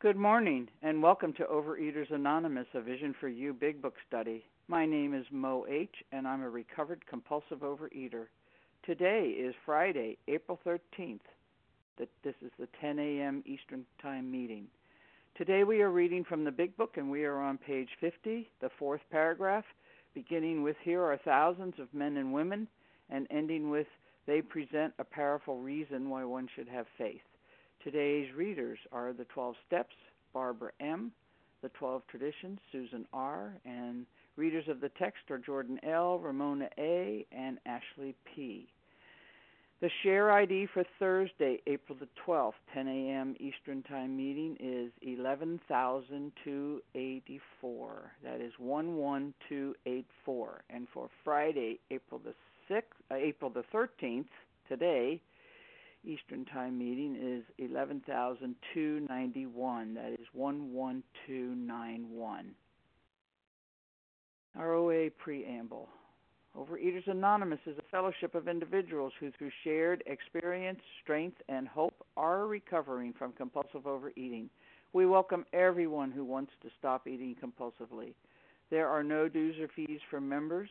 Good morning, and welcome to Overeaters Anonymous, a Vision for You Big Book study. My name is Mo H., and I'm a recovered compulsive overeater. Today is Friday, April 13th. This is the 10 a.m. Eastern Time meeting. Today we are reading from the Big Book, and we are on page 50, the fourth paragraph, beginning with Here are thousands of men and women, and ending with They present a powerful reason why one should have faith. Today's readers are the 12 Steps, Barbara M., the 12 Traditions, Susan R., and readers of the text are Jordan L., Ramona A., and Ashley P. The share ID for Thursday, April the 12th, 10 a.m. Eastern Time meeting is 11,284. That is 11284. And for Friday, April the 6th, uh, April the 13th, today, Eastern Time meeting is 11,291. That is 11291. ROA Preamble. Overeaters Anonymous is a fellowship of individuals who, through shared experience, strength, and hope, are recovering from compulsive overeating. We welcome everyone who wants to stop eating compulsively. There are no dues or fees for members.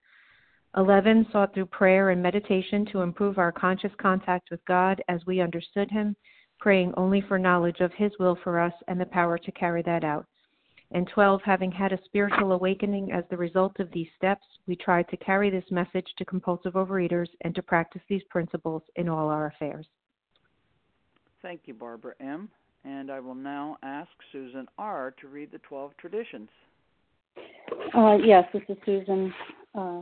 11. Sought through prayer and meditation to improve our conscious contact with God as we understood Him, praying only for knowledge of His will for us and the power to carry that out and 12, having had a spiritual awakening as the result of these steps, we try to carry this message to compulsive overeaters and to practice these principles in all our affairs. Thank you, Barbara M. And I will now ask Susan R. to read the 12 traditions. Uh, yes, this is Susan, uh,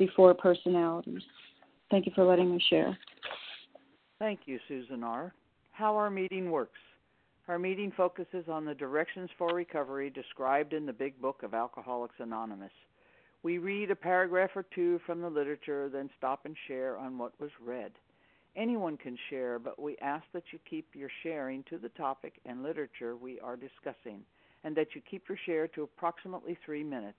before personalities. Thank you for letting me share. Thank you, Susan R. How our meeting works. Our meeting focuses on the directions for recovery described in the Big Book of Alcoholics Anonymous. We read a paragraph or two from the literature, then stop and share on what was read. Anyone can share, but we ask that you keep your sharing to the topic and literature we are discussing, and that you keep your share to approximately three minutes.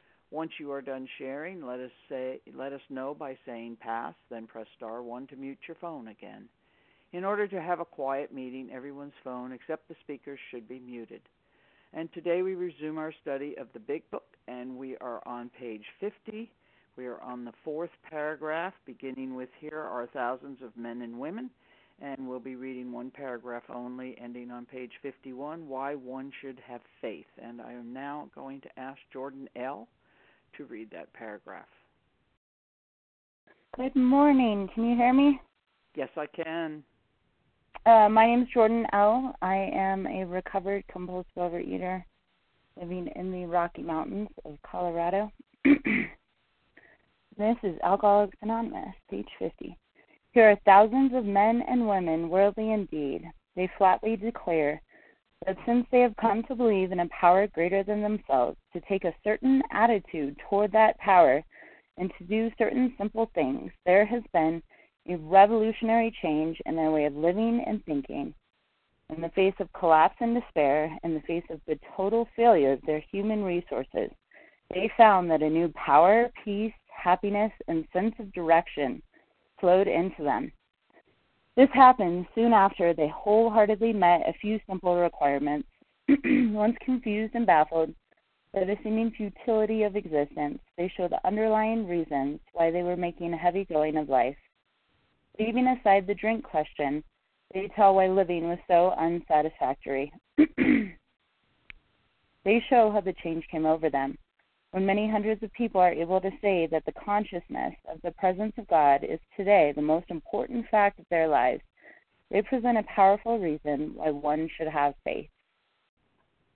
Once you are done sharing, let us say let us know by saying pass, then press star 1 to mute your phone again. In order to have a quiet meeting, everyone's phone except the speaker's should be muted. And today we resume our study of the Big Book, and we are on page 50. We are on the fourth paragraph, beginning with Here are thousands of men and women, and we'll be reading one paragraph only, ending on page 51 Why One Should Have Faith. And I am now going to ask Jordan L. to read that paragraph. Good morning. Can you hear me? Yes, I can. Uh, my name is Jordan L. I am a recovered compulsive overeater living in the Rocky Mountains of Colorado. this is Alcoholics Anonymous, page 50. Here are thousands of men and women, worldly indeed. They flatly declare that since they have come to believe in a power greater than themselves, to take a certain attitude toward that power, and to do certain simple things, there has been a revolutionary change in their way of living and thinking. In the face of collapse and despair, in the face of the total failure of their human resources, they found that a new power, peace, happiness, and sense of direction flowed into them. This happened soon after they wholeheartedly met a few simple requirements. Once confused and baffled by the seeming futility of existence, they show the underlying reasons why they were making a heavy going of life. Leaving aside the drink question, they tell why living was so unsatisfactory. they show how the change came over them. When many hundreds of people are able to say that the consciousness of the presence of God is today the most important fact of their lives, they present a powerful reason why one should have faith.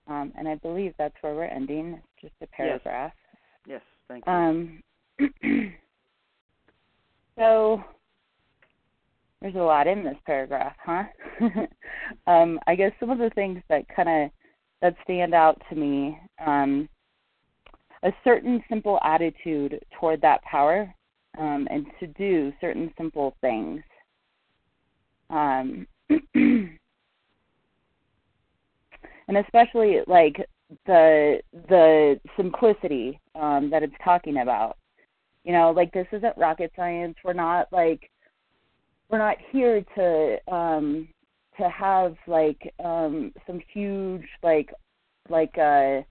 Um, and I believe that's where we're ending. Just a paragraph. Yes, yes thank you. Um, so there's a lot in this paragraph, huh? um, I guess some of the things that kind of that stand out to me, um, a certain simple attitude toward that power, um, and to do certain simple things. Um, and especially like the the simplicity um, that it's talking about. You know, like this isn't rocket science. We're not like we're not here to um to have like um some huge like like uh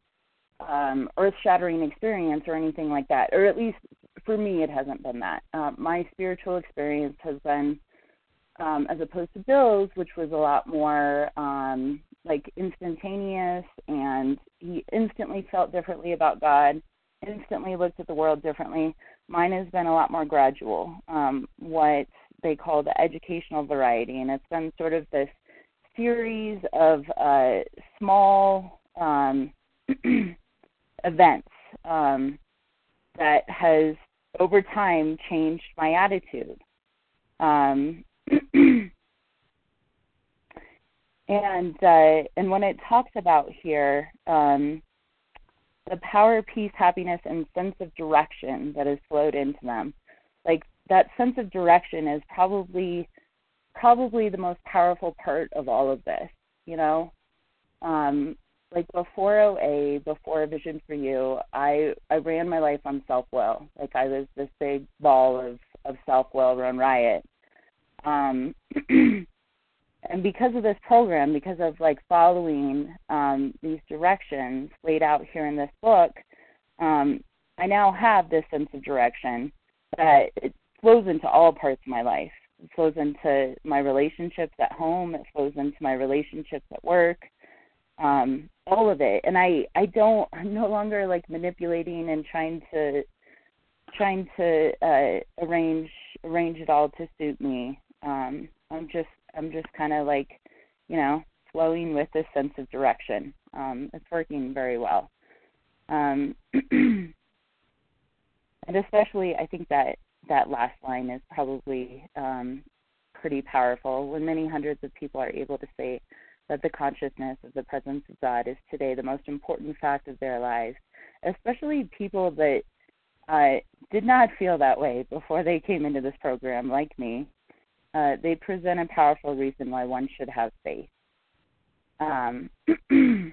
um earth shattering experience or anything like that or at least for me it hasn't been that. Um my spiritual experience has been um as opposed to bill's which was a lot more um like instantaneous and he instantly felt differently about god instantly looked at the world differently. Mine has been a lot more gradual um what they call the educational variety, and it's been sort of this series of uh, small um, events um, that has over time changed my attitude. Um, and uh, and when it talks about here um, the power, peace, happiness, and sense of direction that has flowed into them, like that sense of direction is probably probably the most powerful part of all of this. You know, um, like before OA, before Vision for You, I I ran my life on self will. Like I was this big ball of of self will run riot. Um, and because of this program, because of like following um, these directions laid out here in this book, um, I now have this sense of direction that it flows into all parts of my life. It flows into my relationships at home. It flows into my relationships at work. Um, all of it, and I I don't I'm no longer like manipulating and trying to trying to uh, arrange arrange it all to suit me. Um, I'm just I'm just kind of like, you know, flowing with this sense of direction. Um, it's working very well. Um, and especially, I think that that last line is probably um, pretty powerful. When many hundreds of people are able to say that the consciousness of the presence of God is today the most important fact of their lives, especially people that uh, did not feel that way before they came into this program, like me uh, they present a powerful reason why one should have faith. Um,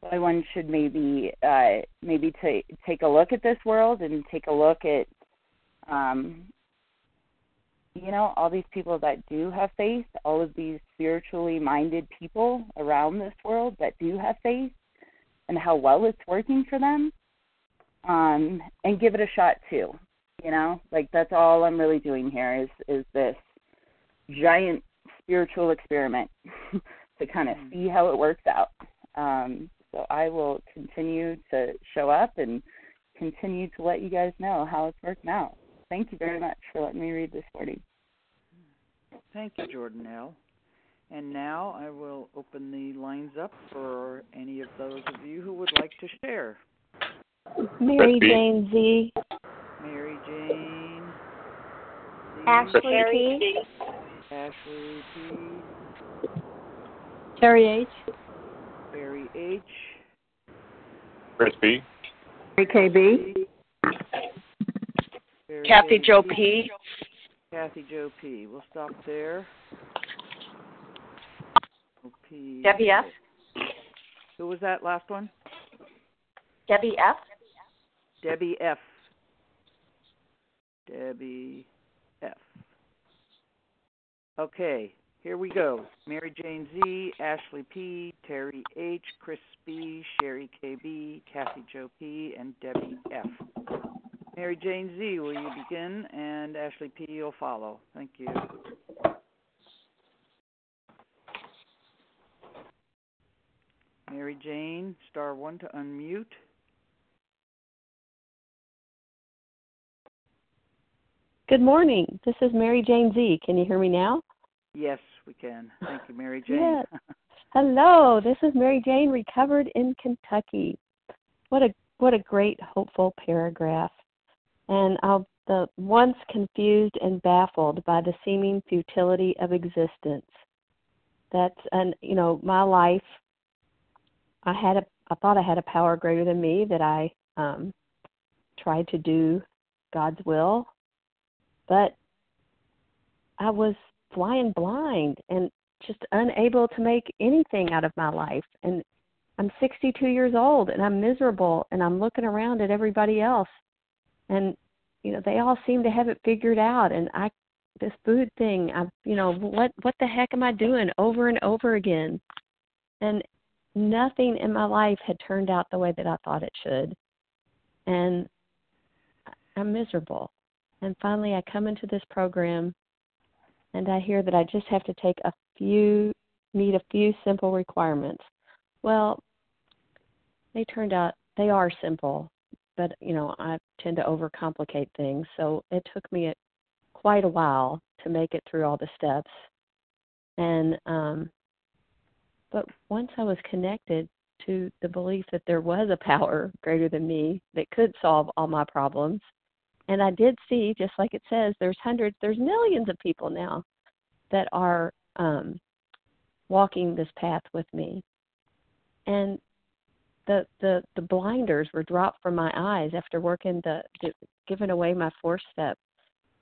why one should maybe uh, maybe t- take a look at this world and take a look at um, you know all these people that do have faith, all of these spiritually minded people around this world that do have faith, and how well it's working for them, um, and give it a shot too. You know, like that's all I'm really doing here is is this giant spiritual experiment to kind of mm. see how it works out. Um, so I will continue to show up and continue to let you guys know how it's working out. Thank you very much for letting me read this morning. Thank you, Jordan L. And now I will open the lines up for any of those of you who would like to share. Mary Jane Z. Mary Jane. Z. Ashley T. Ashley P. Terry H. Barry H. Chris B. Barry KB. Barry Kathy Joe P. Kathy Joe P. We'll stop there. P. Debbie F. Who was that last one? Debbie F. Debbie F. Debbie F. Okay, here we go. Mary Jane Z, Ashley P, Terry H, Chris B, Sherry KB, Kathy Joe P, and Debbie F. Mary Jane Z, will you begin? And Ashley P, you'll follow. Thank you. Mary Jane, star one to unmute. Good morning. This is Mary Jane Z. Can you hear me now? Yes, we can. Thank you, Mary Jane. yes. Hello. This is Mary Jane, recovered in Kentucky. What a what a great hopeful paragraph. And I'll the once confused and baffled by the seeming futility of existence. That's and you know my life. I had a I thought I had a power greater than me that I um, tried to do God's will but I was flying blind and just unable to make anything out of my life. And I'm 62 years old and I'm miserable and I'm looking around at everybody else. And, you know, they all seem to have it figured out. And I, this food thing, I, you know, what, what the heck am I doing over and over again? And nothing in my life had turned out the way that I thought it should. And I'm miserable. And finally, I come into this program and I hear that I just have to take a few, meet a few simple requirements. Well, they turned out they are simple, but you know, I tend to overcomplicate things. So it took me quite a while to make it through all the steps. And um but once I was connected to the belief that there was a power greater than me that could solve all my problems, and I did see, just like it says, there's hundreds, there's millions of people now that are um, walking this path with me. And the the the blinders were dropped from my eyes after working the, the giving away my fourth step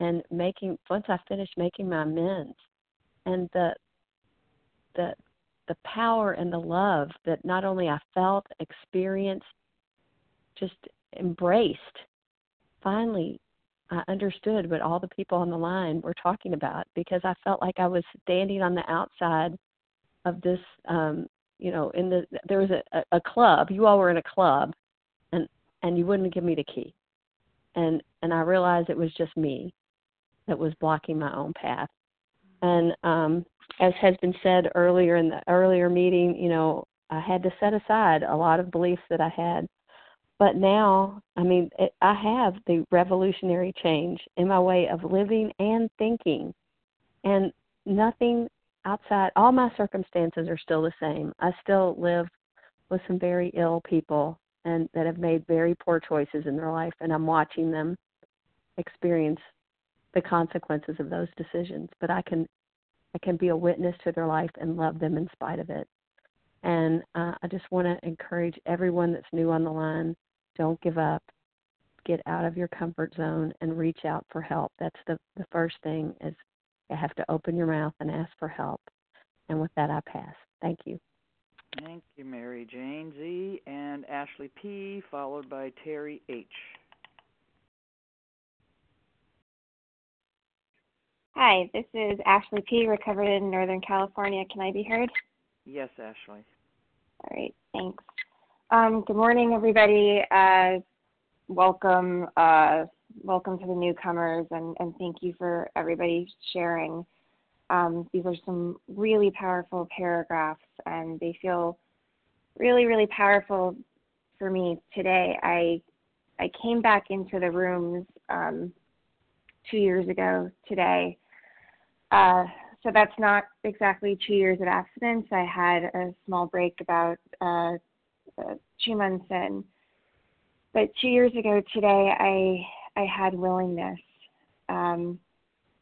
and making once I finished making my amends and the the the power and the love that not only I felt, experienced, just embraced. Finally, I understood what all the people on the line were talking about because I felt like I was standing on the outside of this um you know in the there was a, a club you all were in a club and and you wouldn't give me the key. And and I realized it was just me that was blocking my own path. And um as has been said earlier in the earlier meeting you know I had to set aside a lot of beliefs that I had. But now I mean it, I have the revolutionary change in my way of living and thinking. And nothing outside all my circumstances are still the same. I still live with some very ill people and that have made very poor choices in their life and I'm watching them experience the consequences of those decisions. But I can I can be a witness to their life and love them in spite of it. And uh, I just want to encourage everyone that's new on the line, don't give up. Get out of your comfort zone and reach out for help. That's the the first thing is you have to open your mouth and ask for help. And with that, I pass. Thank you. Thank you, Mary Jane Z. and Ashley P., followed by Terry H. Hi, this is Ashley P., recovered in Northern California. Can I be heard? Yes, Ashley. All right, thanks. Um, good morning, everybody. Uh, welcome. Uh, welcome to the newcomers and, and thank you for everybody sharing. Um, these are some really powerful paragraphs and they feel really, really powerful for me today. I I came back into the rooms um, two years ago today. Uh, so that's not exactly two years of abstinence. I had a small break about uh, uh, two months in. But two years ago today, I I had willingness. Um,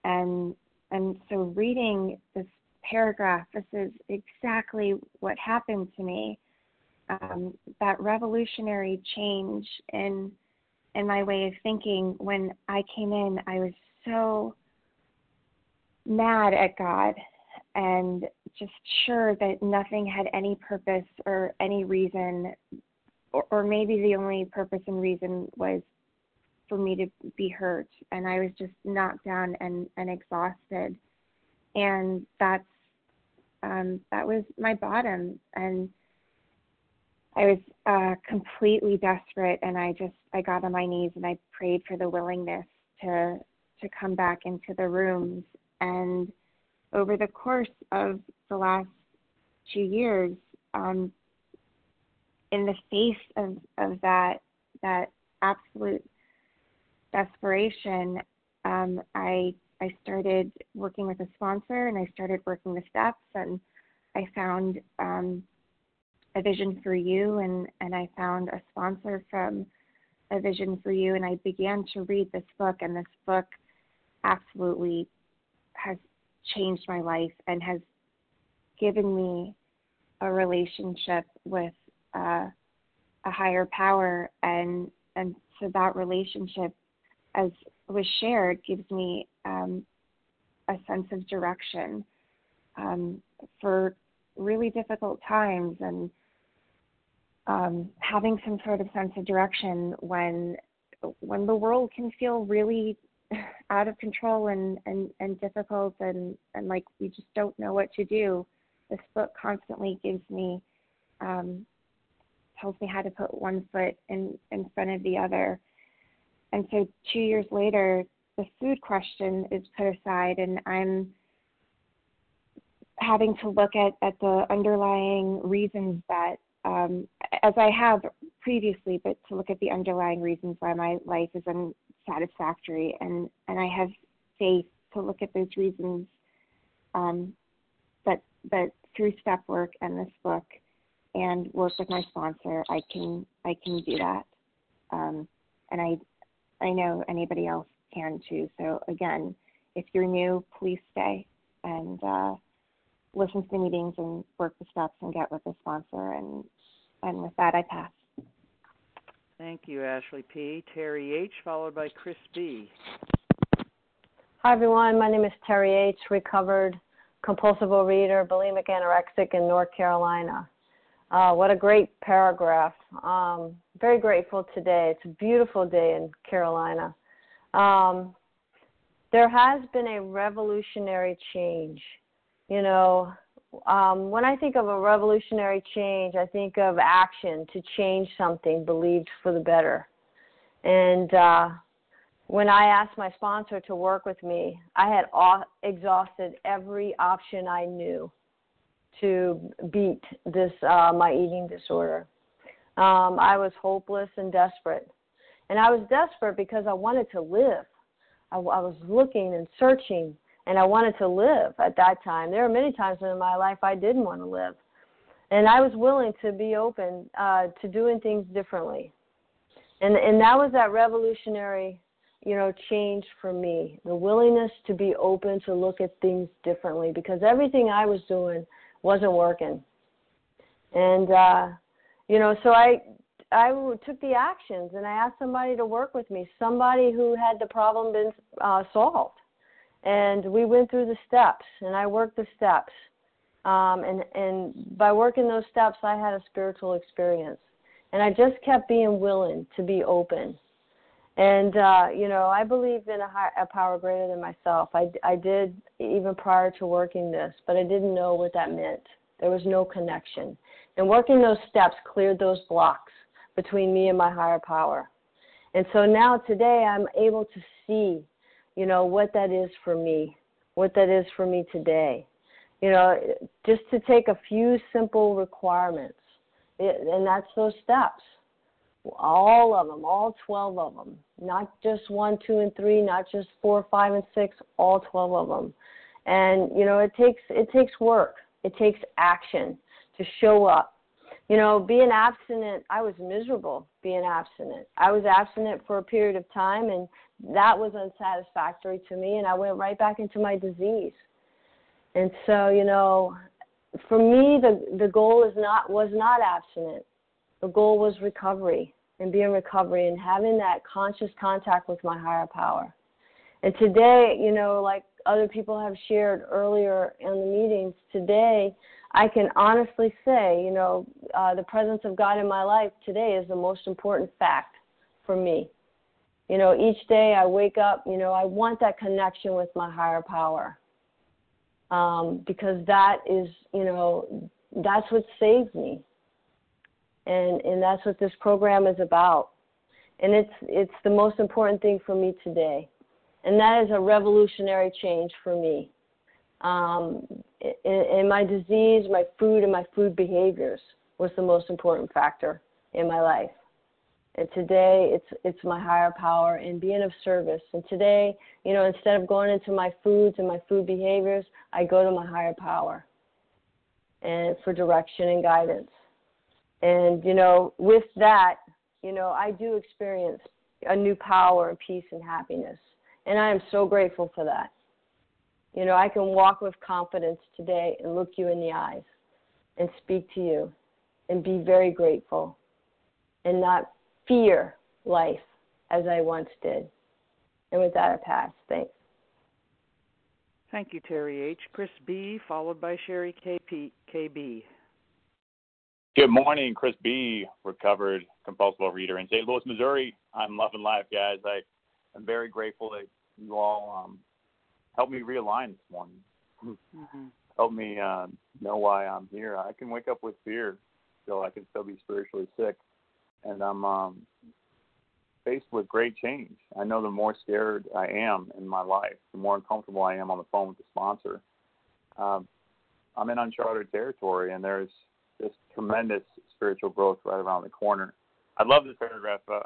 and and so reading this paragraph, this is exactly what happened to me. Um, that revolutionary change in in my way of thinking when I came in, I was so mad at God and just sure that nothing had any purpose or any reason, or, or maybe the only purpose and reason was for me to be hurt and I was just knocked down and, and exhausted. And that's um that was my bottom and I was uh completely desperate and I just I got on my knees and I prayed for the willingness to to come back into the rooms and over the course of the last two years um in the face of of that that absolute desperation, um, I I started working with a sponsor and I started working the steps and I found um, a vision for you and, and I found a sponsor from a vision for you and I began to read this book and this book absolutely has changed my life and has given me a relationship with uh, a higher power and and so that relationship as was shared, gives me um, a sense of direction um, for really difficult times and um, having some sort of sense of direction when when the world can feel really out of control and, and, and difficult and, and like we just don't know what to do. This book constantly gives me um, tells me how to put one foot in, in front of the other and so two years later, the food question is put aside, and I'm having to look at, at the underlying reasons that, um, as I have previously, but to look at the underlying reasons why my life is unsatisfactory, and, and I have faith to look at those reasons. Um, but but through step work and this book, and work with my sponsor, I can I can do that. Um, and I I know anybody else can too. So again, if you're new, please stay and uh, listen to the meetings and work the steps and get with the sponsor. And and with that, I pass. Thank you, Ashley P. Terry H., followed by Chris B. Hi, everyone. My name is Terry H., recovered compulsive overeater, bulimic anorexic in North Carolina. Uh, what a great paragraph. Um, very grateful today. It's a beautiful day in Carolina. Um, there has been a revolutionary change. You know, um, when I think of a revolutionary change, I think of action to change something believed for the better. And uh, when I asked my sponsor to work with me, I had all, exhausted every option I knew to beat this uh, my eating disorder. Um, I was hopeless and desperate, and I was desperate because I wanted to live. I, I was looking and searching and I wanted to live at that time. There were many times in my life I didn't want to live, and I was willing to be open uh, to doing things differently, and and that was that revolutionary, you know, change for me. The willingness to be open to look at things differently because everything I was doing wasn't working, and uh, you know, so I I took the actions and I asked somebody to work with me, somebody who had the problem been uh, solved. And we went through the steps and i worked the steps. Um, and and by working those steps i had a spiritual experience. And i just kept being willing to be open and uh, you know i believe in a, high, a power greater than myself I, I did even prior to working this but i didn't know what that meant there was no connection and working those steps cleared those blocks between me and my higher power and so now today i'm able to see you know, what that is for me, what that is for me today. You know, just to take a few simple requirements, it, and that's those steps. All of them, all 12 of them, not just one, two, and three, not just four, five, and six, all 12 of them. And you know, it takes it takes work. It takes action to show up. You know, being abstinent, I was miserable being abstinent. I was abstinent for a period of time, and that was unsatisfactory to me and I went right back into my disease. And so, you know, for me the the goal is not was not abstinent. The goal was recovery and being recovery and having that conscious contact with my higher power. And today, you know, like other people have shared earlier in the meetings, today I can honestly say, you know, uh, the presence of God in my life today is the most important fact for me you know, each day I wake up, you know, I want that connection with my higher power. Um, because that is, you know, that's what saved me. And and that's what this program is about. And it's it's the most important thing for me today. And that is a revolutionary change for me. Um, in, in my disease, my food, and my food behaviors was the most important factor in my life. And today it's it's my higher power and being of service. And today, you know, instead of going into my foods and my food behaviors, I go to my higher power and for direction and guidance. And you know, with that, you know, I do experience a new power and peace and happiness. And I am so grateful for that. You know, I can walk with confidence today and look you in the eyes and speak to you and be very grateful and not fear life as I once did. And with that, I pass. Thanks. Thank you, Terry H. Chris B., followed by Sherry KP, KB. Good morning, Chris B., recovered compulsive reader in St. Louis, Missouri. I'm loving life, guys. I am very grateful that you all um, helped me realign this morning. Mm-hmm. Help me uh, know why I'm here. I can wake up with fear, so I can still be spiritually sick and I'm um, faced with great change. I know the more scared I am in my life, the more uncomfortable I am on the phone with the sponsor. Um, I'm in uncharted territory, and there's this tremendous spiritual growth right around the corner. I love this paragraph, uh,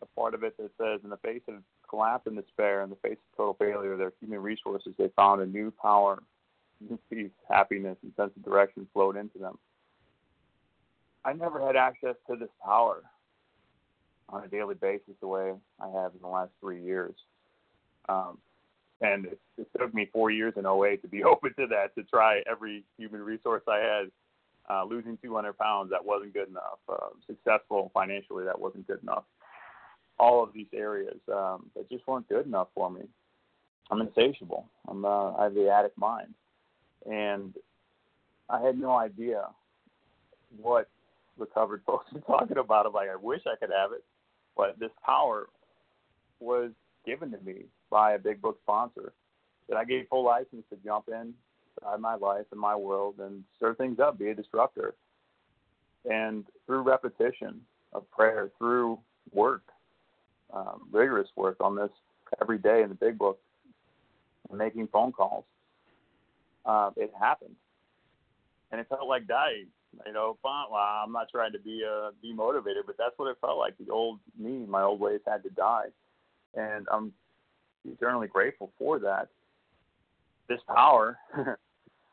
a part of it that says, in the face of collapse and despair, in the face of total failure of their human resources, they found a new power, new peace, happiness, and sense of direction flowed into them. I never had access to this power on a daily basis the way I have in the last three years. Um, And it, it took me four years in OA to be open to that, to try every human resource I had. Uh, losing 200 pounds, that wasn't good enough. Uh, successful financially, that wasn't good enough. All of these areas um, that just weren't good enough for me. I'm insatiable. I'm uh, I have the addict mind, and I had no idea what recovered folks were talking about. I'm like, I wish I could have it, but this power was given to me by a big book sponsor that I gave full license to jump in inside my life and my world and stir things up, be a disruptor. And through repetition of prayer, through work, um, rigorous work on this every day in the big book, making phone calls, uh, it happened. And it felt like dying. You know, I'm not trying to be uh, demotivated, but that's what it felt like. The old me, my old ways had to die, and I'm eternally grateful for that. This power,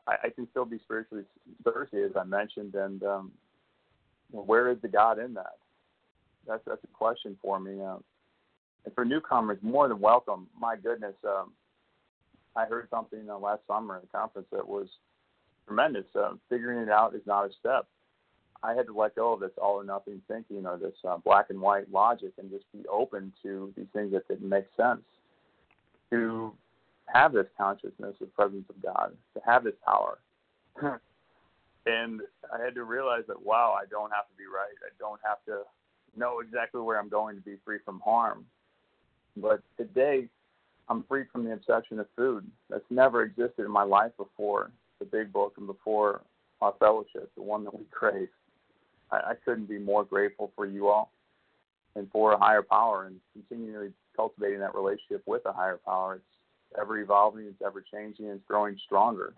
I, I can still be spiritually thirsty, as I mentioned, and um, where is the God in that? That's that's a question for me. Uh, and for newcomers, more than welcome. My goodness, um, I heard something uh, last summer at a conference that was tremendous. Uh, figuring it out is not a step. I had to let go of this all or nothing thinking or this uh, black and white logic and just be open to these things that didn't make sense. To have this consciousness of presence of God, to have this power. Hmm. and I had to realize that wow, I don't have to be right. I don't have to know exactly where I'm going to be free from harm. But today, I'm free from the obsession of food. That's never existed in my life before the big book and before our fellowship, the one that we crave. I, I couldn't be more grateful for you all and for a higher power and continually cultivating that relationship with a higher power. It's ever evolving, it's ever changing, it's growing stronger.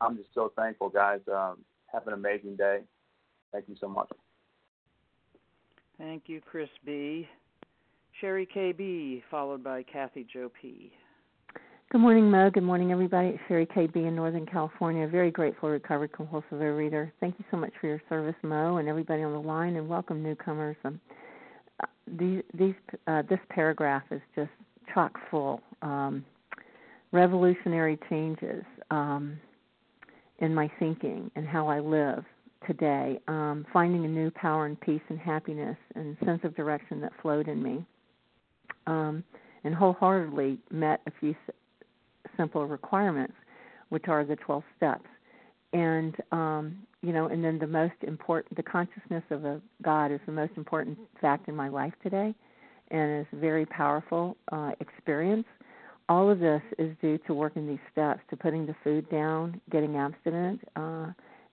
I'm just so thankful, guys. Um, have an amazing day. Thank you so much. Thank you, Chris B. Sherry KB, followed by Kathy Joe P. Good morning, Mo. Good morning, everybody. It's Sherry KB in Northern California. Very grateful recovered compulsive reader. Thank you so much for your service, Mo, and everybody on the line, and welcome newcomers. Um, uh, these, these, uh, this paragraph is just chock full. Um, revolutionary changes um, in my thinking and how I live today. Um, finding a new power and peace and happiness and sense of direction that flowed in me. Um, and wholeheartedly met a few simple requirements, which are the 12 steps. And, um, you know, and then the most important, the consciousness of a God is the most important fact in my life today and is a very powerful uh, experience. All of this is due to working these steps, to putting the food down, getting abstinent, uh,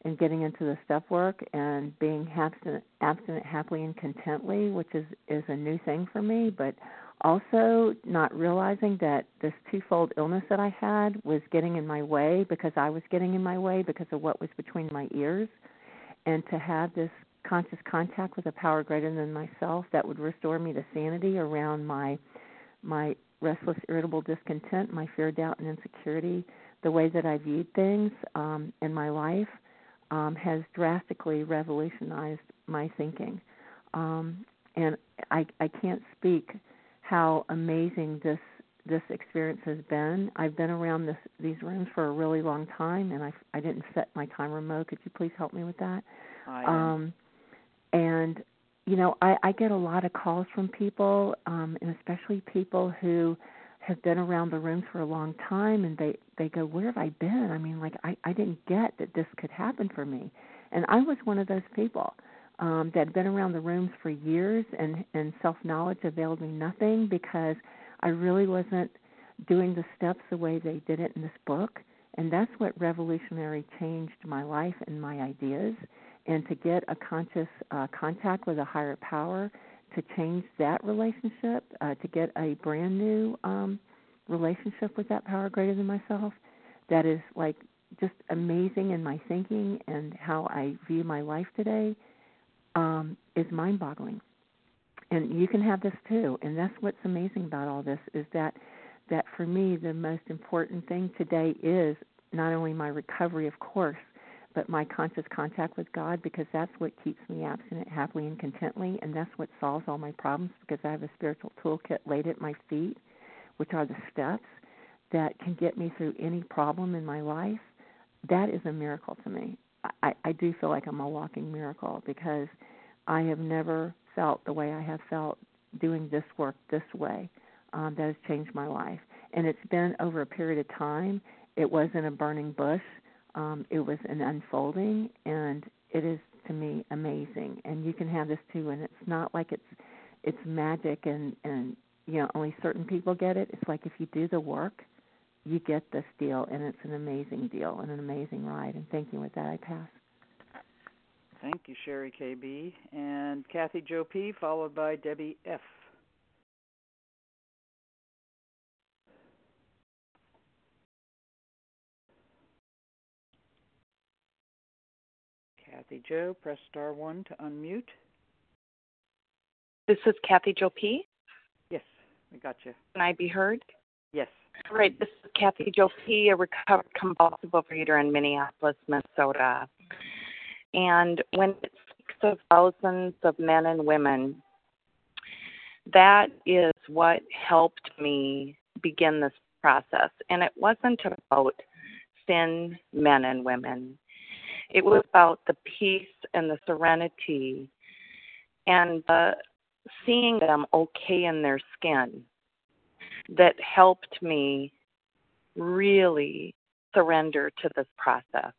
and getting into the step work and being abstinent, abstinent happily and contently, which is is a new thing for me. But also not realizing that this twofold illness that I had was getting in my way because I was getting in my way because of what was between my ears and to have this conscious contact with a power greater than myself that would restore me to sanity around my my restless irritable discontent my fear doubt and insecurity the way that i viewed things um in my life um has drastically revolutionized my thinking um and i i can't speak how amazing this this experience has been. I've been around this these rooms for a really long time, and I I didn't set my timer remote. Could you please help me with that? I um, and you know, I I get a lot of calls from people, um, and especially people who have been around the rooms for a long time, and they they go, "Where have I been?" I mean, like I I didn't get that this could happen for me, and I was one of those people um, that had been around the rooms for years, and and self knowledge availed me nothing because I really wasn't doing the steps the way they did it in this book, and that's what revolutionary changed my life and my ideas, and to get a conscious uh, contact with a higher power to change that relationship, uh, to get a brand new um, relationship with that power greater than myself, that is like just amazing in my thinking and how I view my life today um, is mind boggling. And you can have this too. And that's what's amazing about all this is that that for me the most important thing today is not only my recovery of course, but my conscious contact with God because that's what keeps me abstinent happily and contently and that's what solves all my problems because I have a spiritual toolkit laid at my feet which are the steps that can get me through any problem in my life, that is a miracle to me. I, I do feel like I'm a walking miracle because I have never felt the way I have felt doing this work this way. Um, that has changed my life, and it's been over a period of time. It wasn't a burning bush. Um, it was an unfolding, and it is to me amazing. And you can have this too, and it's not like it's it's magic and and you know only certain people get it. It's like if you do the work, you get this deal, and it's an amazing deal and an amazing ride. And thank you. With that, I pass. Thank you, Sherry KB. And Kathy Joe P, followed by Debbie F. Kathy Joe, press star one to unmute. This is Kathy Joe P. Yes, we got you. Can I be heard? Yes. All right, this is Kathy Joe P., a recovered compulsive overeater in Minneapolis, Minnesota. And when it speaks of thousands of men and women, that is what helped me begin this process. And it wasn't about thin men and women, it was about the peace and the serenity and the seeing them okay in their skin that helped me really surrender to this process.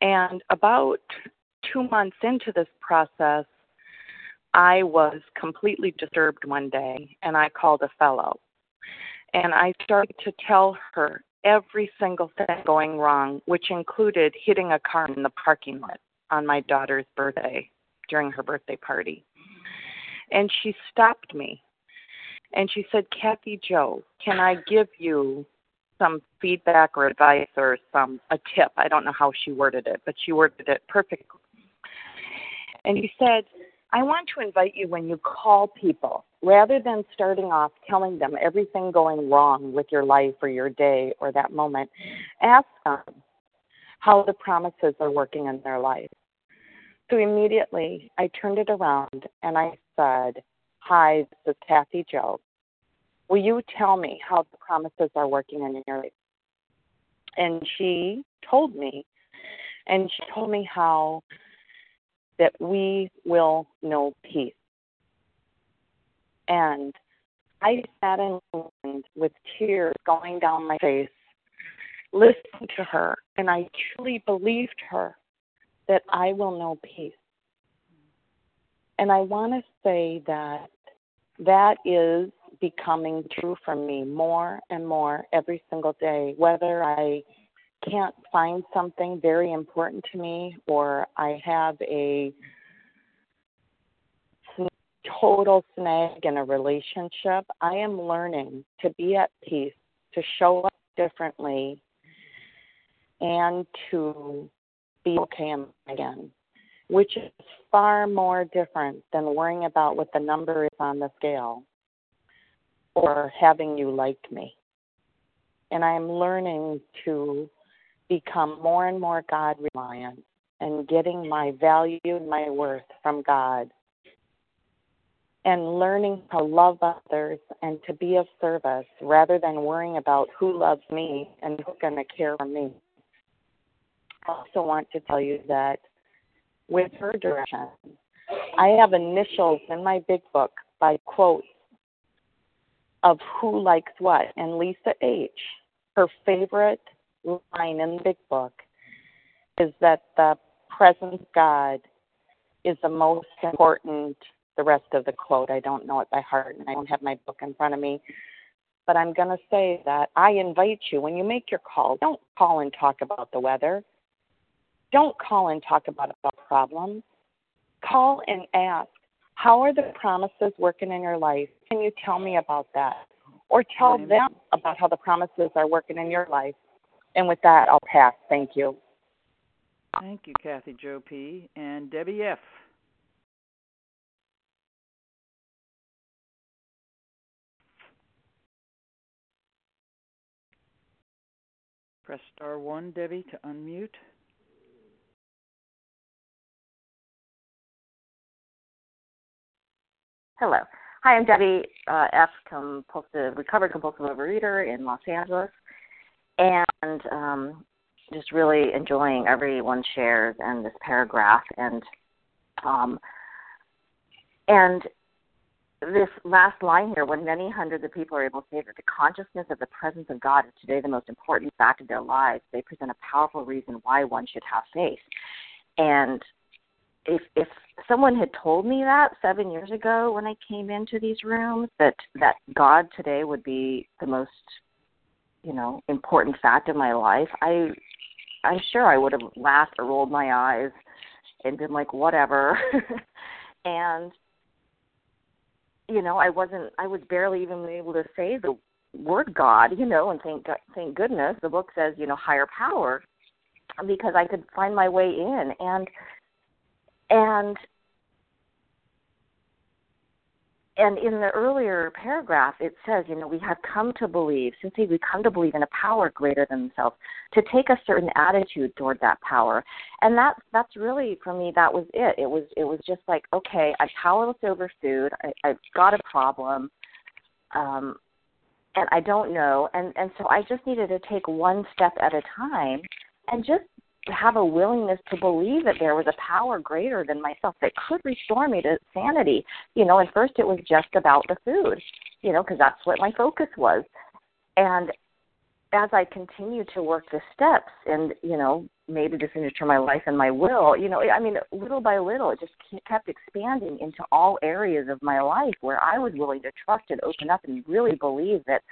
And about two months into this process, I was completely disturbed one day and I called a fellow. And I started to tell her every single thing going wrong, which included hitting a car in the parking lot on my daughter's birthday during her birthday party. And she stopped me and she said, Kathy Joe, can I give you some feedback or advice or some a tip? I don't know how she worded it, but she worded it perfectly. And he said, I want to invite you when you call people, rather than starting off telling them everything going wrong with your life or your day or that moment, ask them how the promises are working in their life. So immediately I turned it around and I said, Hi, this is Kathy Joe. Will you tell me how the promises are working in your life? And she told me, and she told me how that we will know peace. And I sat in with tears going down my face, listening to her, and I truly believed her that I will know peace. And I want to say that that is becoming true for me more and more every single day, whether I can't find something very important to me or I have a total snag in a relationship, I am learning to be at peace, to show up differently, and to be okay again, which is far more different than worrying about what the number is on the scale or having you like me. And I'm learning to become more and more God reliant and getting my value and my worth from God and learning to love others and to be of service rather than worrying about who loves me and who's going to care for me. I also want to tell you that with her direction, I have initials in my big book by quotes of who likes what. And Lisa H., her favorite line in the big book is that the present God is the most important. The rest of the quote, I don't know it by heart, and I don't have my book in front of me. But I'm going to say that I invite you, when you make your call, don't call and talk about the weather. Don't call and talk about, about problems. Call and ask, how are the promises working in your life? Can you tell me about that? Or tell them about how the promises are working in your life. And with that, I'll pass. Thank you. Thank you, Kathy Joe P. And Debbie F. Press star one, Debbie, to unmute. Hello. Hi, I'm Debbie uh, F. Compulsive, recovered compulsive overeater in Los Angeles, and um, just really enjoying everyone's shares and this paragraph and um, and this last line here, when many hundreds of people are able to say that the consciousness of the presence of God is today the most important fact of their lives, they present a powerful reason why one should have faith. And if if someone had told me that seven years ago when I came into these rooms that that God today would be the most you know important fact of my life, I I'm sure I would have laughed or rolled my eyes and been like whatever. and you know, I wasn't I was barely even able to say the word God, you know, and thank thank goodness the book says, you know, higher power because I could find my way in. And and and in the earlier paragraph it says you know we have come to believe since we come to believe in a power greater than themselves to take a certain attitude toward that power. And that that's really for me that was it. It was it was just like okay i'm powerless over food. I i've got a problem. Um and i don't know. And and so i just needed to take one step at a time and just have a willingness to believe that there was a power greater than myself that could restore me to sanity. You know, at first it was just about the food, you know, because that's what my focus was. And as I continued to work the steps and, you know, made a decision to my life and my will, you know, I mean, little by little, it just kept expanding into all areas of my life where I was willing to trust and open up and really believe that,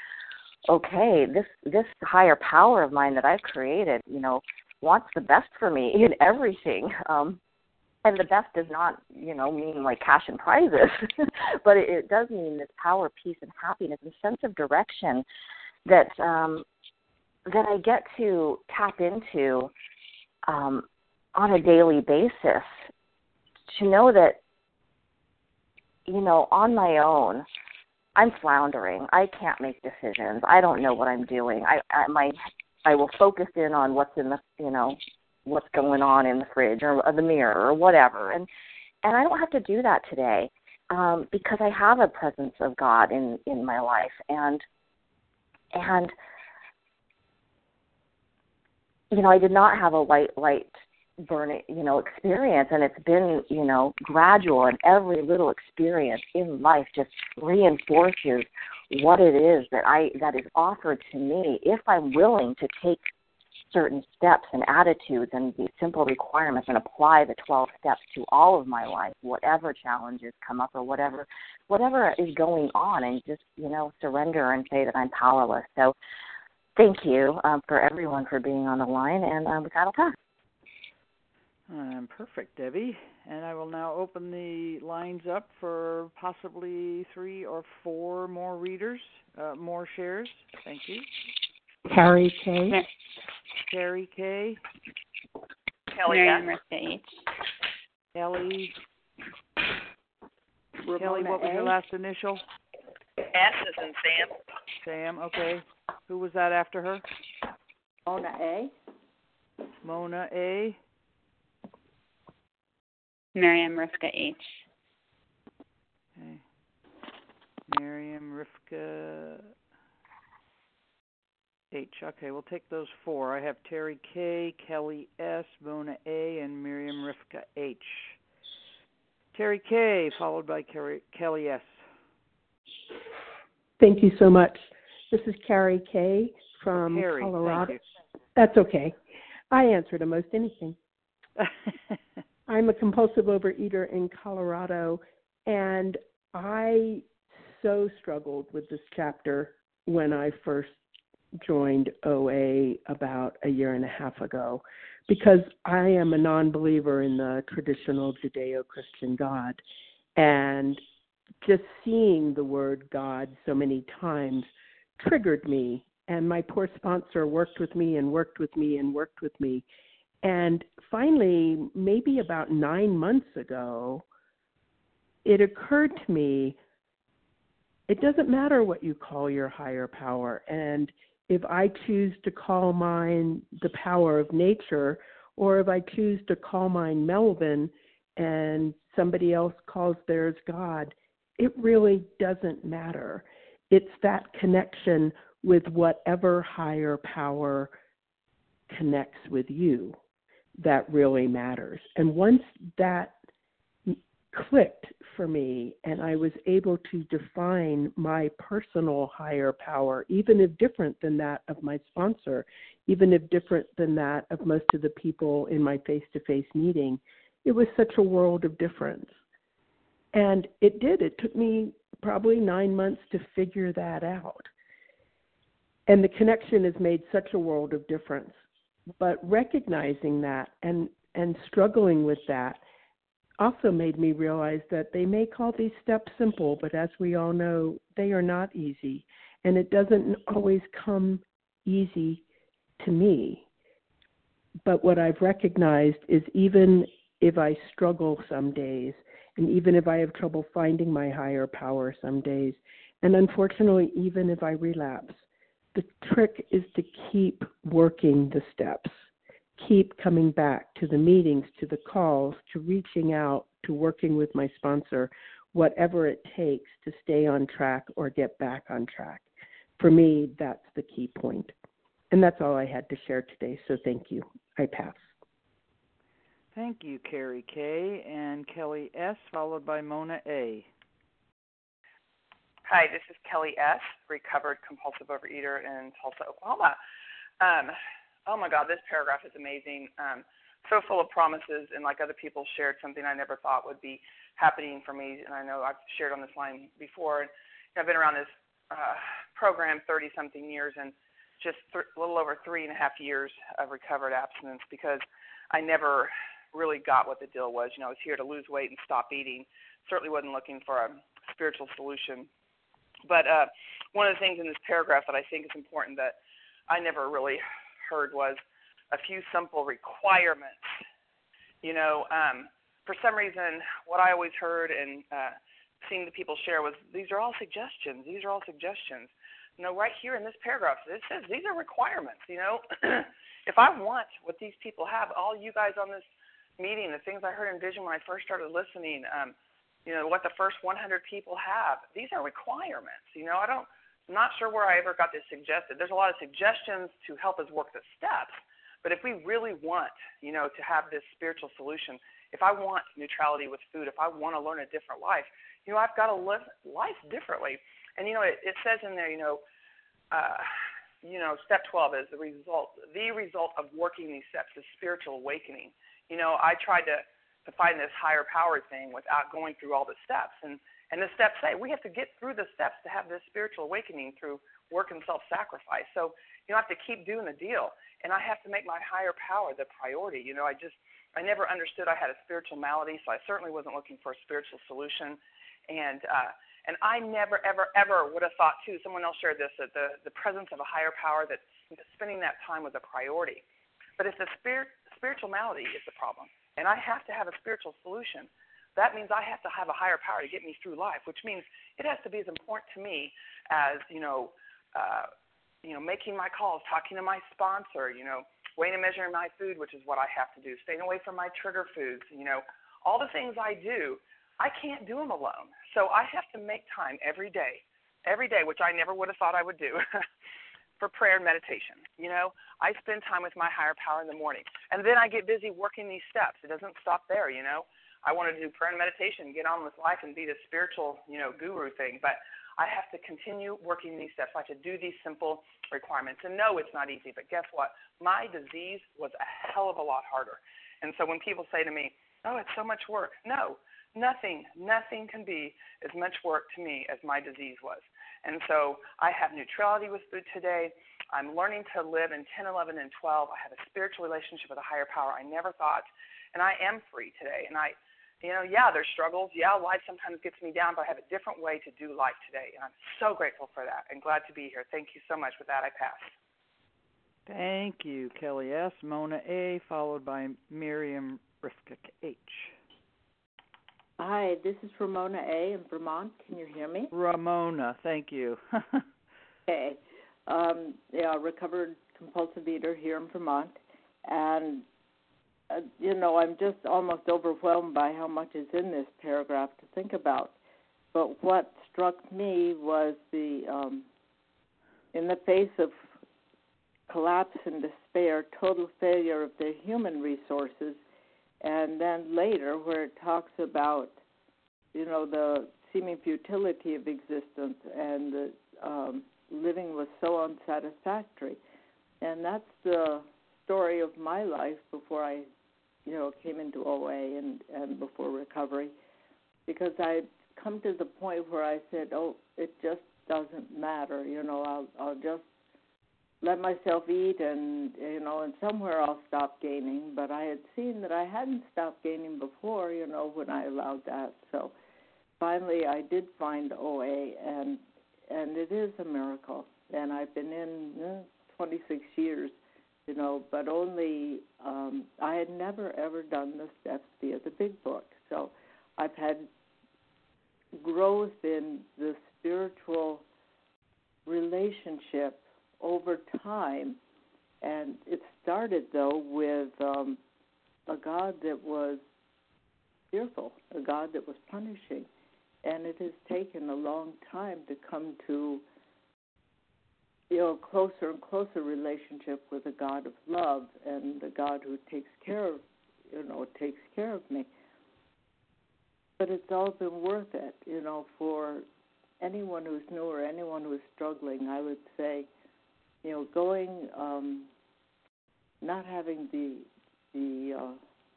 okay, this this higher power of mine that I've created, you know, wants the best for me in everything. Um, and the best does not, you know, mean like cash and prizes, but it, it does mean this power, peace, and happiness, and sense of direction that um, that I get to tap into um, on a daily basis. To know that, you know, on my own, I'm floundering. I can't make decisions. I don't know what I'm doing. I, I my I will focus in on what's in the you know what's going on in the fridge or, or the mirror or whatever. And and I don't have to do that today um because I have a presence of God in in my life. And and you know I did not have a light light burning you know experience. And it's been you know gradual and every little experience in life just reinforces what it is that I that is offered to me if I'm willing to take certain steps and attitudes and these simple requirements and apply the 12 steps to all of my life whatever challenges come up or whatever whatever is going on and just you know surrender and say that I'm powerless so thank you um, for everyone for being on the line and um, with that I'll pass um, perfect, Debbie. And I will now open the lines up for possibly three or four more readers, uh, more shares. Thank you. Carrie K. Carrie K. Kelly Miriam H. Kelly. Kelly, what was your last initial? S is in Sam. Sam, okay. Who was that after her? Mona A. Mona A. Miriam Rivka H. Okay. Miriam Rivka H. Okay, we'll take those four. I have Terry K, Kelly S, Mona A, and Miriam Rivka H. Terry K, followed by Kerry, Kelly S. Thank you so much. This is Carrie K from Carrie, Colorado. Thank you. That's okay. I answer to most anything. I'm a compulsive overeater in Colorado, and I so struggled with this chapter when I first joined OA about a year and a half ago because I am a non believer in the traditional Judeo Christian God. And just seeing the word God so many times triggered me. And my poor sponsor worked with me and worked with me and worked with me. And finally, maybe about nine months ago, it occurred to me it doesn't matter what you call your higher power. And if I choose to call mine the power of nature, or if I choose to call mine Melvin and somebody else calls theirs God, it really doesn't matter. It's that connection with whatever higher power connects with you that really matters. And once that clicked for me and I was able to define my personal higher power, even if different than that of my sponsor, even if different than that of most of the people in my face to face meeting, it was such a world of difference. And it did. It took me probably nine months to figure that out. And the connection has made such a world of difference. But recognizing that and, and struggling with that also made me realize that they may call these steps simple, but as we all know, they are not easy. And it doesn't always come easy to me. But what I've recognized is even if I struggle some days, and even if I have trouble finding my higher power some days, and unfortunately, even if I relapse, the trick is to keep working the steps keep coming back to the meetings, to the calls, to reaching out, to working with my sponsor, whatever it takes to stay on track or get back on track. For me, that's the key point. And that's all I had to share today, so thank you. I pass. Thank you, Carrie K. and Kelly S., followed by Mona A. Hi, this is Kelly S., recovered compulsive overeater in Tulsa, Oklahoma. Um, oh my God, this paragraph is amazing. Um, so full of promises, and like other people shared something I never thought would be happening for me. And I know I've shared on this line before. And I've been around this uh, program 30 something years, and just th- a little over three and a half years of recovered abstinence because I never really got what the deal was. You know, I was here to lose weight and stop eating. Certainly wasn't looking for a spiritual solution. But uh, one of the things in this paragraph that I think is important that I never really heard was a few simple requirements. You know, um, for some reason, what I always heard and uh, seeing the people share was these are all suggestions. These are all suggestions. You know, right here in this paragraph, it says these are requirements. You know, if I want what these people have, all you guys on this meeting, the things I heard in vision when I first started listening, um, you know, what the first 100 people have, these are requirements. You know, I don't I'm not sure where I ever got this suggested. There's a lot of suggestions to help us work the steps, but if we really want, you know, to have this spiritual solution, if I want neutrality with food, if I want to learn a different life, you know, I've got to live life differently. And you know, it, it says in there, you know, uh, you know, step 12 is the result, the result of working these steps is spiritual awakening. You know, I tried to to find this higher power thing without going through all the steps, and and the steps say we have to get through the steps to have this spiritual awakening through work and self sacrifice. So you know, I have to keep doing the deal. And I have to make my higher power the priority. You know, I just I never understood I had a spiritual malady, so I certainly wasn't looking for a spiritual solution. And uh and I never, ever, ever would have thought too, someone else shared this, that the, the presence of a higher power that spending that time was a priority. But if the spirit spiritual malady is the problem, and I have to have a spiritual solution, that means I have to have a higher power to get me through life, which means it has to be as important to me as you know, uh, you know, making my calls, talking to my sponsor, you know, weighing and measuring my food, which is what I have to do, staying away from my trigger foods, you know, all the things I do, I can't do them alone. So I have to make time every day, every day, which I never would have thought I would do. for prayer and meditation. You know, I spend time with my higher power in the morning. And then I get busy working these steps. It doesn't stop there, you know. I wanted to do prayer and meditation, get on with life, and be the spiritual, you know, guru thing. But I have to continue working these steps. I have to do these simple requirements. And no, it's not easy. But guess what? My disease was a hell of a lot harder. And so when people say to me, "Oh, it's so much work," no, nothing, nothing can be as much work to me as my disease was. And so I have neutrality with food today. I'm learning to live in 10, 11, and 12. I have a spiritual relationship with a higher power I never thought. And I am free today. And I you know, yeah, there's struggles. Yeah, life sometimes gets me down, but I have a different way to do life today. And I'm so grateful for that and glad to be here. Thank you so much. With that, I pass. Thank you, Kelly S. Mona A., followed by Miriam Rifka H. Hi, this is Ramona A. in Vermont. Can you hear me? Ramona, thank you. okay. Um, yeah, recovered compulsive eater here in Vermont. And uh, you know, I'm just almost overwhelmed by how much is in this paragraph to think about. but what struck me was the um, in the face of collapse and despair, total failure of their human resources, and then later where it talks about you know the seeming futility of existence and the um, living was so unsatisfactory, and that's the story of my life before I, you know, came into OA and and before recovery, because I come to the point where I said, oh, it just doesn't matter, you know, I'll I'll just let myself eat and you know and somewhere I'll stop gaining. But I had seen that I hadn't stopped gaining before you know when I allowed that. So finally I did find OA and and it is a miracle. And I've been in eh, 26 years you know but only um I had never ever done the steps via the big book. So I've had growth in the spiritual relationship over time. And it started, though, with um, a God that was fearful, a God that was punishing. And it has taken a long time to come to you know, closer and closer relationship with a God of love and the God who takes care of, you know, takes care of me. But it's all been worth it, you know, for anyone who's new or anyone who's struggling. I would say, you know, going, um, not having the the uh,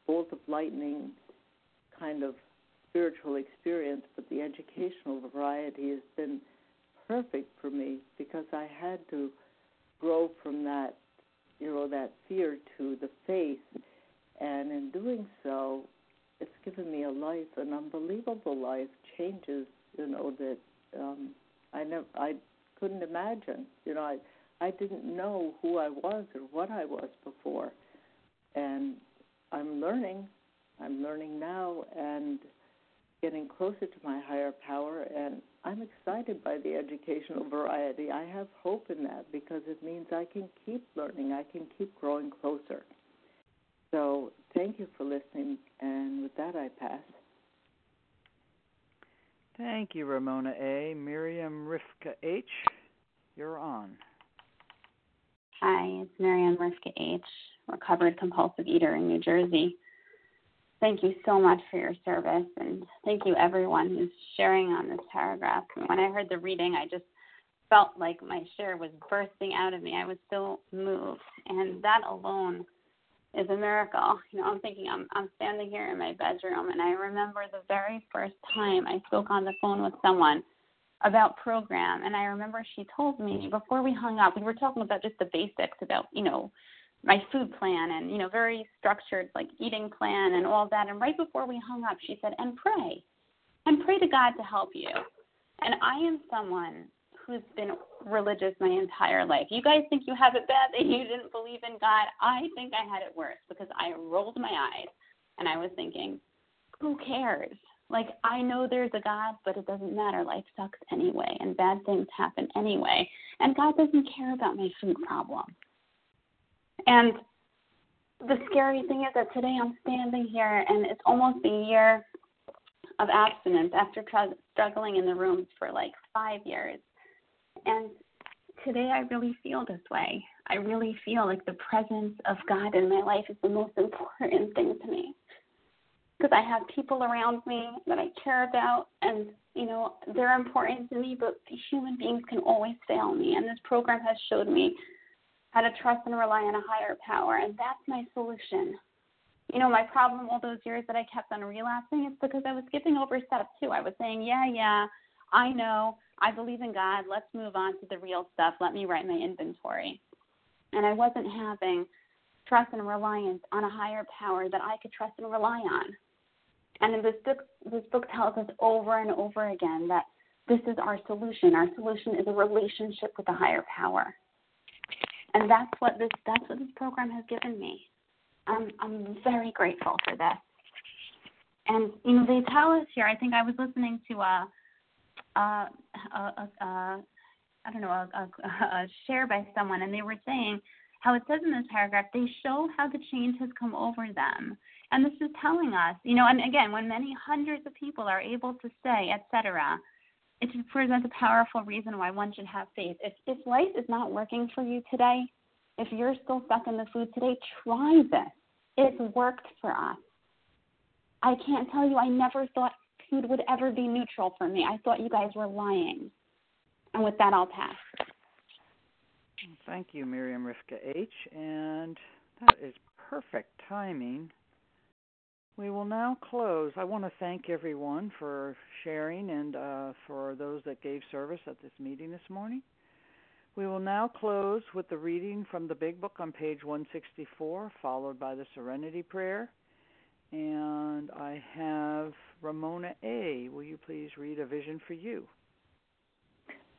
bolt of lightning kind of spiritual experience, but the educational variety has been perfect for me because I had to grow from that, you know, that fear to the faith, and in doing so, it's given me a life, an unbelievable life, changes, you know, that um, I never, I couldn't imagine. You know, I I didn't know who I was or what I was before. And I'm learning. I'm learning now and getting closer to my higher power. And I'm excited by the educational variety. I have hope in that because it means I can keep learning, I can keep growing closer. So thank you for listening. And with that, I pass. Thank you, Ramona A. Miriam Rifka H., you're on. Hi, it's Marianne Rifka H., recovered compulsive eater in New Jersey. Thank you so much for your service, and thank you everyone who's sharing on this paragraph. When I heard the reading, I just felt like my share was bursting out of me. I was so moved, and that alone is a miracle. You know, I'm thinking I'm I'm standing here in my bedroom, and I remember the very first time I spoke on the phone with someone about program and I remember she told me before we hung up we were talking about just the basics about you know my food plan and you know very structured like eating plan and all that and right before we hung up she said and pray and pray to God to help you and I am someone who's been religious my entire life. You guys think you have it bad that you didn't believe in God. I think I had it worse because I rolled my eyes and I was thinking, who cares? Like I know there's a God, but it doesn't matter. Life sucks anyway, and bad things happen anyway. And God doesn't care about my food problem. And the scary thing is that today I'm standing here, and it's almost a year of abstinence after tr- struggling in the rooms for like five years. And today I really feel this way. I really feel like the presence of God in my life is the most important thing to me because I have people around me that I care about, and you know they're important to me. But human beings can always fail me, and this program has showed me how to trust and rely on a higher power, and that's my solution. You know, my problem all those years that I kept on relapsing is because I was skipping over step two. I was saying, yeah, yeah, I know, I believe in God. Let's move on to the real stuff. Let me write my inventory. And I wasn't having trust and reliance on a higher power that I could trust and rely on. And this book, this book tells us over and over again that this is our solution. Our solution is a relationship with a higher power. And that's what this that's what this program has given me. I'm I'm very grateful for this. And you know, they tell us here. I think I was listening to a, a, a, a, a I don't know a, a, a share by someone, and they were saying how it says in this paragraph they show how the change has come over them And this is telling us, you know, and again, when many hundreds of people are able to stay, etc., it presents a powerful reason why one should have faith. If if life is not working for you today, if you're still stuck in the food today, try this. It's worked for us. I can't tell you, I never thought food would ever be neutral for me. I thought you guys were lying. And with that, I'll pass. Thank you, Miriam Rivka H. And that is perfect timing. We will now close. I want to thank everyone for sharing and uh, for those that gave service at this meeting this morning. We will now close with the reading from the Big Book on page 164, followed by the Serenity Prayer. And I have Ramona A. Will you please read A Vision for You?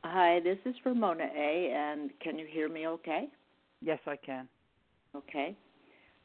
Hi, this is Ramona A. And can you hear me okay? Yes, I can. Okay.